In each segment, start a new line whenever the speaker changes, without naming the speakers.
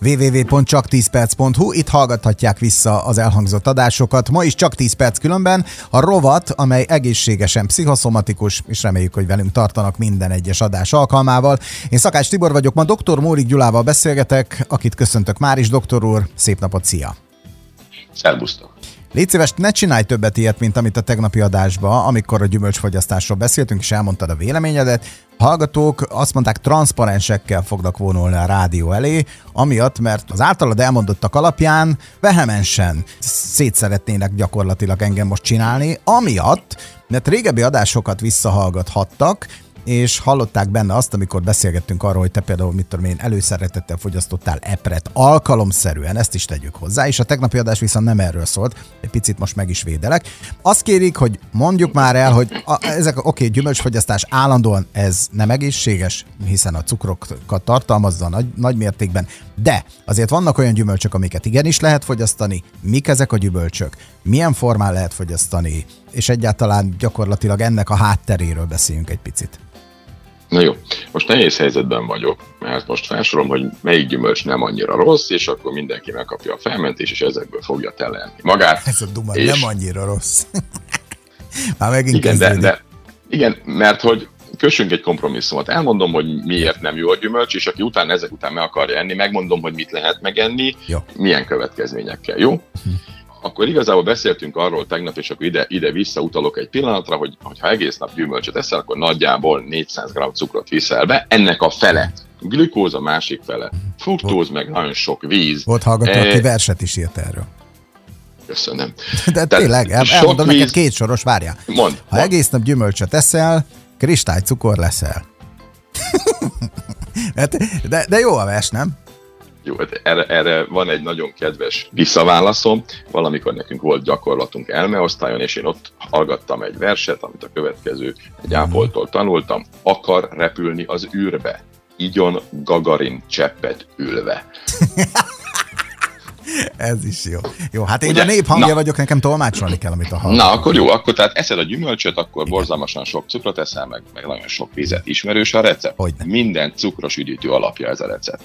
www.csak10perc.hu, itt hallgathatják vissza az elhangzott adásokat. Ma is csak 10 perc különben a rovat, amely egészségesen pszichoszomatikus, és reméljük, hogy velünk tartanak minden egyes adás alkalmával. Én Szakács Tibor vagyok, ma dr. Mórik Gyulával beszélgetek, akit köszöntök már is, doktor úr, szép napot, szia!
Szerbusztok!
Légy szíves, ne csinálj többet ilyet, mint amit a tegnapi adásban, amikor a gyümölcsfogyasztásról beszéltünk, és elmondtad a véleményedet. A hallgatók azt mondták, transzparensekkel fognak vonulni a rádió elé, amiatt, mert az általad elmondottak alapján vehemensen szétszeretnének gyakorlatilag engem most csinálni, amiatt, mert régebbi adásokat visszahallgathattak, és hallották benne azt, amikor beszélgettünk arról, hogy te például, mit tudom én, előszeretettel fogyasztottál epret alkalomszerűen, ezt is tegyük hozzá, és a tegnapi adás viszont nem erről szólt, egy picit most meg is védelek. Azt kérik, hogy mondjuk már el, hogy a, ezek, oké, okay, gyümölcsfogyasztás állandóan ez nem egészséges, hiszen a cukrokat tartalmazza nagy, nagy mértékben, de azért vannak olyan gyümölcsök, amiket igenis lehet fogyasztani, mik ezek a gyümölcsök, milyen formán lehet fogyasztani, és egyáltalán gyakorlatilag ennek a hátteréről beszéljünk egy picit.
Na jó, most nehéz helyzetben vagyok, mert most felsorom, hogy melyik gyümölcs nem annyira rossz, és akkor mindenki megkapja a felmentés, és ezekből fogja telenni magát.
Ez a duma, és... nem annyira rossz. Már megint
igen, de, de, igen, mert hogy kössünk egy kompromisszumot. Elmondom, hogy miért nem jó a gyümölcs, és aki utána ezek után meg akarja enni, megmondom, hogy mit lehet megenni, jó. milyen következményekkel, jó? Uh-huh akkor igazából beszéltünk arról tegnap, és akkor ide, ide visszautalok egy pillanatra, hogy ha egész nap gyümölcsöt eszel, akkor nagyjából 400 g cukrot viszel be, ennek a fele. Glükóz a másik fele. Fruktóz meg nagyon sok víz.
Volt hallgató, e... aki verset is írt erről.
Köszönöm.
De tényleg, el, elmondom víz... neked két soros, várjál.
Mond,
ha mond. egész nap gyümölcsöt eszel, kristálycukor leszel. Hát, de, de jó a vers, nem?
Jó, hát erre, erre van egy nagyon kedves visszaválaszom. Valamikor nekünk volt gyakorlatunk elmeosztályon, és én ott hallgattam egy verset, amit a következő egy ápoltól tanultam. Akar repülni az űrbe, igyon Gagarin cseppet ülve.
Ez is jó. Jó, hát én Ugye? a nép hangja Na. vagyok, nekem tolmácsolni kell, amit a hallom.
Na, akkor jó, akkor tehát eszed a gyümölcsöt, akkor Igen. borzalmasan sok cukrot eszel, meg, meg nagyon sok vizet. Ismerős a recept?
Hogyne.
Minden cukros üdítő alapja ez a recept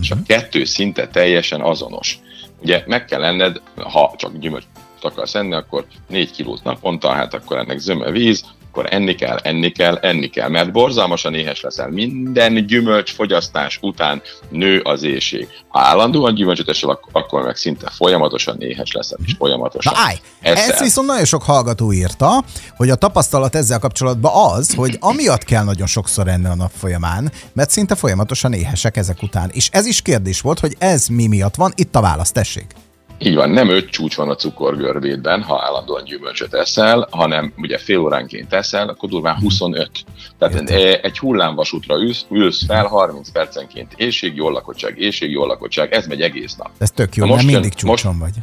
és a kettő szinte teljesen azonos. Ugye meg kell lenned, ha csak gyümölcs akarsz enni, akkor 4 kilót naponta, hát akkor ennek zöme víz, akkor enni kell, enni kell, enni kell, mert borzalmasan éhes leszel. Minden gyümölcs fogyasztás után nő az éjség. Ha állandóan gyümölcsöt esel, akkor meg szinte folyamatosan éhes leszel, és folyamatosan
Na állj, eszel. ezt viszont nagyon sok hallgató írta, hogy a tapasztalat ezzel kapcsolatban az, hogy amiatt kell nagyon sokszor enni a nap folyamán, mert szinte folyamatosan éhesek ezek után. És ez is kérdés volt, hogy ez mi miatt van, itt a válasz, tessék.
Így van, nem öt csúcs van a cukorgörbédben, ha állandóan gyümölcsöt eszel, hanem ugye fél óránként eszel, akkor durván 25. Tehát Értem. egy hullámvasútra ülsz, ülsz fel 30 percenként, éjség, jól lakottság, éjség, jól lakottság, ez megy egész nap.
Ez tök jó, most mindig csúcson most, vagy.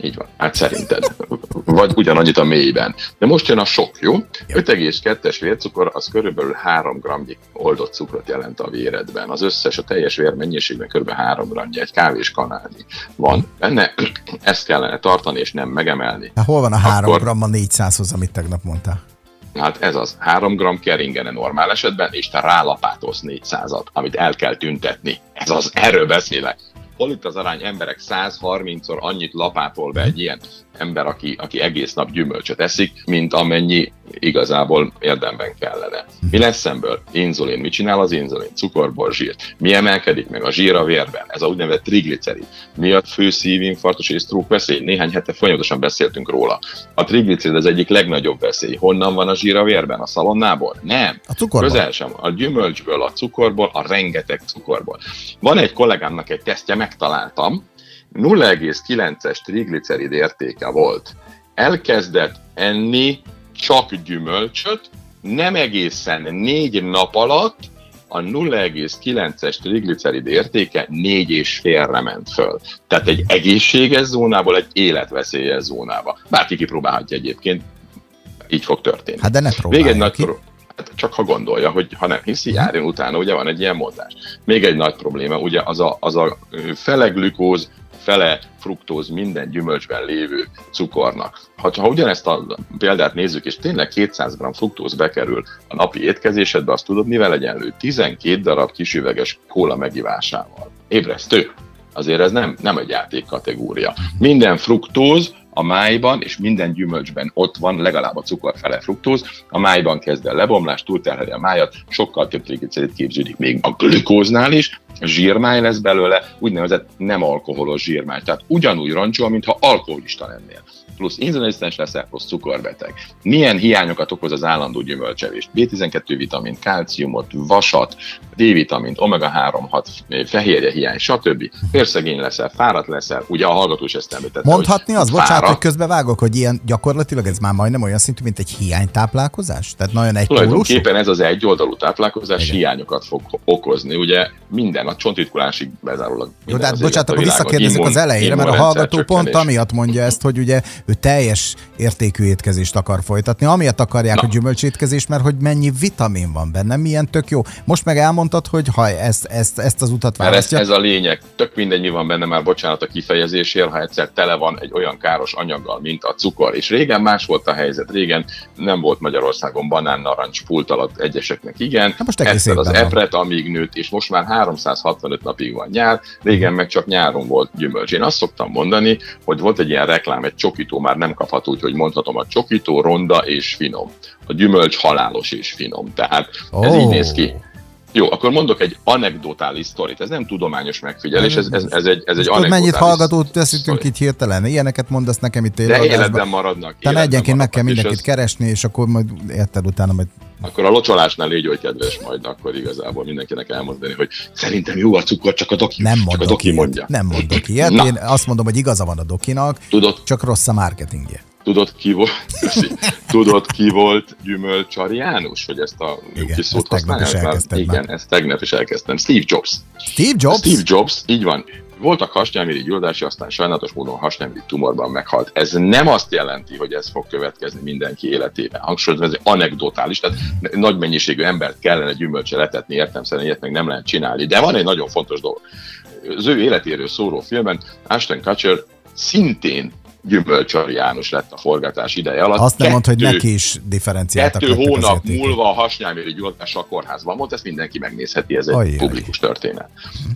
Így van, hát szerinted. Vagy ugyanannyit a mélyben. De most jön a sok, jó? jó. 5,2-es vércukor az körülbelül 3 g oldott cukrot jelent a véredben. Az összes, a teljes vér mennyiségben kb. 3 g egy kávés kanálnyi van benne. Ezt kellene tartani és nem megemelni.
Hát hol van a 3 Akkor... g a 400-hoz, amit tegnap mondtál?
Hát ez az, 3 g keringene normál esetben, és te rálapátolsz 400-at, amit el kell tüntetni. Ez az, erről beszélek hol itt az arány emberek 130-szor annyit lapátol be egy ilyen ember, aki, aki egész nap gyümölcsöt eszik, mint amennyi igazából érdemben kellene. Mi lesz szemből? Inzulin. Mit csinál az inzulin? Cukorból zsír. Mi emelkedik meg a zsír a vérben? Ez a úgynevezett triglicerid. Mi a fő szívinfarktus és stroke veszély? Néhány hete folyamatosan beszéltünk róla. A triglicerid az egyik legnagyobb veszély. Honnan van a zsír a vérben? A szalonnából? Nem.
A cukorból.
Közel sem. A gyümölcsből, a cukorból, a rengeteg cukorból. Van egy kollégámnak egy tesztje, megtaláltam, 0,9-es triglicerid értéke volt. Elkezdett enni csak gyümölcsöt, nem egészen négy nap alatt a 0,9-es triglicerid értéke négy és félre ment föl. Tehát egy egészséges zónából egy életveszélyes zónába. Bárki kipróbálhatja egyébként, így fog történni.
Hát de ne Még egy nagy
Hát csak ha gondolja, hogy ha nem hiszi, járjon utána, ugye van egy ilyen mondás. Még egy nagy probléma, ugye az a, az a fele glükóz, fele fruktóz minden gyümölcsben lévő cukornak. Ha, ha ugyanezt a példát nézzük, és tényleg 200 g fruktóz bekerül a napi étkezésedbe, azt tudod, mivel egyenlő? 12 darab kisüveges kóla megivásával. Ébresztő. Azért ez nem, nem egy játék kategória. Minden fruktóz a májban, és minden gyümölcsben ott van legalább a cukor fele fruktóz, a májban kezd el lebomlás, túlterheli a májat, sokkal több triglicerid képződik még a glükóznál is, zsírmáj lesz belőle, úgynevezett nem alkoholos zsírmáj. Tehát ugyanúgy roncsol, mintha alkoholista lennél plusz inzulinrezisztens leszel, plusz cukorbeteg. Milyen hiányokat okoz az állandó gyümölcsevés? B12 vitamin, kálciumot, vasat, D-vitamint, omega-3, 6, fehérje hiány, stb. Vérszegény leszel, fáradt leszel, ugye a hallgató is ezt említette.
Mondhatni az, bocsánat, hogy közbevágok, hogy ilyen gyakorlatilag ez már majdnem olyan szintű, mint egy hiánytáplálkozás? Tehát nagyon egy
Tulajdonképpen ez az egyoldalú táplálkozás Igen. hiányokat fog okozni, ugye minden, a csontritkulásig bezárólag.
Jó, de hát bocsánat, akkor visszakérdezik az elejére, mert a hallgató pont amiatt mondja ezt, hogy ugye ő teljes értékű étkezést akar folytatni. Amiatt akarják Na. a gyümölcsétkezést, mert hogy mennyi vitamin van benne, milyen tök jó. Most meg elmondtad, hogy ha ezt, ezt, ezt az utat választja.
Ez, ez a lényeg. Tök mindegy, mi van benne, már bocsánat a kifejezésért, ha egyszer tele van egy olyan káros anyaggal, mint a cukor. És régen más volt a helyzet. Régen nem volt Magyarországon banán, narancs, pult alatt egyeseknek igen. Hát most Ezt az van. epret, amíg nőtt, és most már 365 napig van nyár. Régen meg csak nyáron volt gyümölcs. Én azt szoktam mondani, hogy volt egy ilyen reklám, egy csokító már nem kaphat úgy, hogy mondhatom, a csokító ronda és finom. A gyümölcs halálos és finom. Tehát oh. ez így néz ki. Jó, akkor mondok egy anekdotális sztorit. Ez nem tudományos megfigyelés, ez, ez, ez egy, ez egy
anekdotális mennyit hallgatót teszítünk itt hirtelen? Ilyeneket mondasz nekem itt
De életben maradnak.
Tehát egyenként meg kell mindenkit az... keresni, és akkor majd érted utána majd
akkor a locsolásnál légy hogy kedves majd, akkor igazából mindenkinek elmondani, hogy szerintem jó a cukor, csak a doki,
nem
csak a doki mondja.
Nem mondok ilyet, Na. én azt mondom, hogy igaza van a dokinak, Tudod, csak rossz a marketingje.
Tudod ki volt, tudod ki volt Gyümölcsari János, hogy ezt a Igen, kis szót használják? Igen, ezt tegnap is elkezdtem. Steve Jobs.
Steve Jobs?
Steve Jobs, így van. Voltak hasnyálmiri gyulladási, aztán sajnálatos módon hasnyálmiri tumorban meghalt. Ez nem azt jelenti, hogy ez fog következni mindenki életében. Hangsúlyozom, ez anekdotális, tehát nagy mennyiségű embert kellene gyümölcsre letetni, értem szerint ilyet meg nem lehet csinálni. De van egy nagyon fontos dolog. Az ő életéről szóló filmben Ashton Kutcher szintén Gyümölcsari János lett a forgatás ideje alatt.
Azt nem mondta, hogy neki is differenciáltak.
Kettő hónap múlva a hasnyálméri gyulladás a kórházban volt, ezt mindenki megnézheti, ez egy Ajjaj. publikus történet.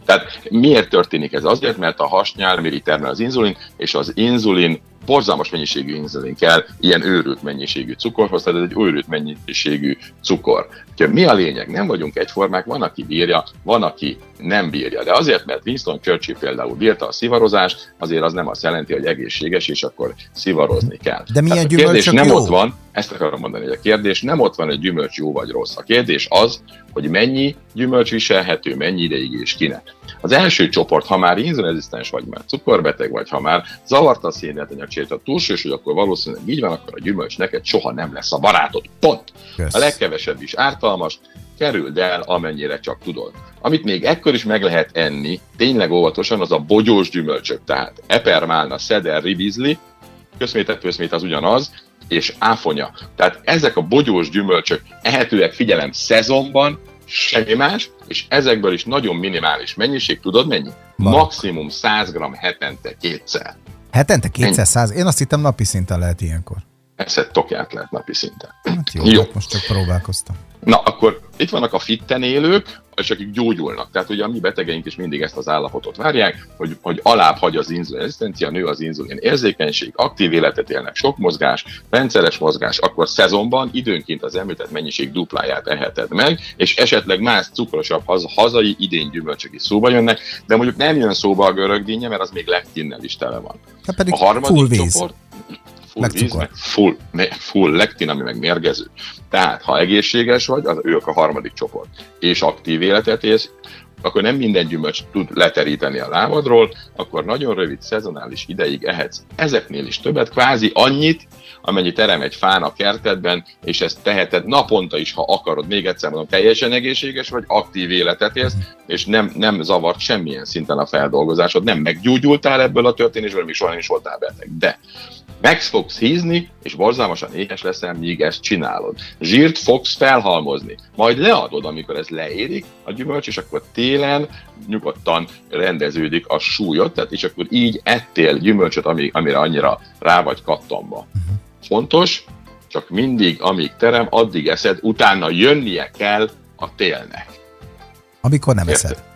Tehát miért történik ez? Azért, mert a hasnyálméri termel az inzulin, és az inzulin borzalmas mennyiségű inzulin kell ilyen őrült mennyiségű cukorhoz, tehát ez egy őrült mennyiségű cukor. Úgyhogy mi a lényeg? Nem vagyunk egyformák, van, aki bírja, van, aki nem bírja. De azért, mert Winston Churchill például bírta a szivarozást, azért az nem azt jelenti, hogy egészséges, és akkor szivarozni kell.
De milyen
kérdés nem jó? ott van, ezt akarom mondani, hogy a kérdés nem ott van, hogy gyümölcs jó vagy rossz. A kérdés az, hogy mennyi gyümölcs viselhető, mennyi ideig és kinek. Az első csoport, ha már inzulinrezisztens vagy, már cukorbeteg vagy, ha már zavart a szénhelyetanyagcsét, a túlsős, hogy akkor valószínűleg így van, akkor a gyümölcs neked soha nem lesz a barátod. Pont. Yes. A legkevesebb is ártalmas, kerüld el, amennyire csak tudod. Amit még ekkor is meg lehet enni, tényleg óvatosan, az a bogyós gyümölcsök, tehát epermálna, szeder, ribizli, közmétett közmét az ugyanaz, és áfonya. Tehát ezek a bogyós gyümölcsök ehetőek, figyelem, szezonban, semmi más, és ezekből is nagyon minimális mennyiség, tudod mennyi? Marok. Maximum 100 g hetente kétszer.
Hetente kétszer 100? Én azt hittem napi szinten lehet ilyenkor.
Eszed tokját lehet napi szinten.
Hát jó, jó. most csak próbálkoztam.
Na, akkor itt vannak a fitten élők, és akik gyógyulnak. Tehát ugye a mi betegeink is mindig ezt az állapotot várják, hogy, hogy alább hagy az inzulin rezisztencia, nő az inzulin érzékenység, aktív életet élnek, sok mozgás, rendszeres mozgás, akkor szezonban időnként az említett mennyiség dupláját eheted meg, és esetleg más cukrosabb haz, hazai idén gyümölcsök is szóba jönnek, de mondjuk nem jön szóba a görögdínje, mert az még lektinnel is tele van.
Hát pedig a harmadik full víz.
Full meg víz, meg full, full lektin, ami meg mérgező. Tehát, ha egészséges vagy, az ők a harmadik csoport, és aktív életet élsz, akkor nem minden gyümölcs tud leteríteni a lábadról, akkor nagyon rövid szezonális ideig ehetsz ezeknél is többet, kvázi annyit, amennyi terem egy fán a kertedben, és ezt teheted naponta is, ha akarod. Még egyszer mondom, teljesen egészséges vagy, aktív életet élsz, és nem, nem zavart semmilyen szinten a feldolgozásod, nem meggyógyultál ebből a történésből, még soha nem is voltál beteg. De meg fogsz hízni, és borzalmasan éhes leszel, míg ezt csinálod. Zsírt fogsz felhalmozni, majd leadod, amikor ez leérik a gyümölcs, és akkor télen nyugodtan rendeződik a súlyod, tehát és akkor így ettél gyümölcsöt, amire annyira rá vagy kattomba. Fontos, csak mindig, amíg terem, addig eszed, utána jönnie kell a télnek.
Amikor nem Érted? eszed.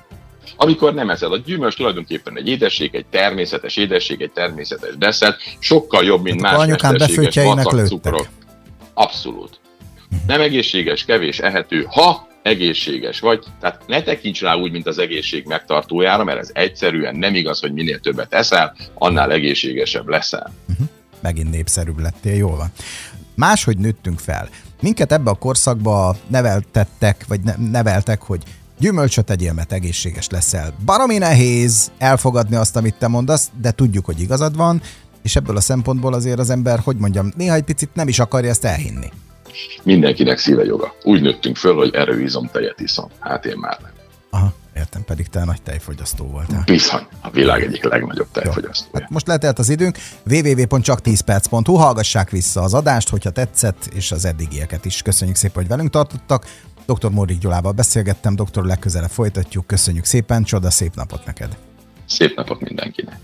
Amikor nem ezzel. A gyümölcs tulajdonképpen egy édesség, egy természetes édesség, egy természetes desszert, sokkal jobb, mint
Tehát
más
mesterséges
cukrok. Abszolút. Nem egészséges, kevés ehető, ha egészséges vagy. Tehát ne tekints rá úgy, mint az egészség megtartójára, mert ez egyszerűen nem igaz, hogy minél többet eszel, annál egészségesebb leszel.
Uh-huh. Megint népszerűbb lettél, jól van. Máshogy nőttünk fel. Minket ebbe a korszakba neveltettek, vagy ne- neveltek, hogy gyümölcsöt egyél, mert egészséges leszel. Baromi nehéz elfogadni azt, amit te mondasz, de tudjuk, hogy igazad van, és ebből a szempontból azért az ember, hogy mondjam, néha egy picit nem is akarja ezt elhinni.
Mindenkinek szíve joga. Úgy nőttünk föl, hogy erőizom tejet iszom. Hát én már nem.
Aha, értem, pedig te nagy tejfogyasztó voltál.
Bizony, a világ egyik legnagyobb tejfogyasztója.
Hát most letelt az időnk, www.csak10perc.hu, hallgassák vissza az adást, hogyha tetszett, és az eddigieket is. Köszönjük szépen, hogy velünk tartottak. Dr. Mórik Gyulával beszélgettem, doktor legközelebb folytatjuk. Köszönjük szépen, csoda szép napot neked!
Szép napot mindenkinek!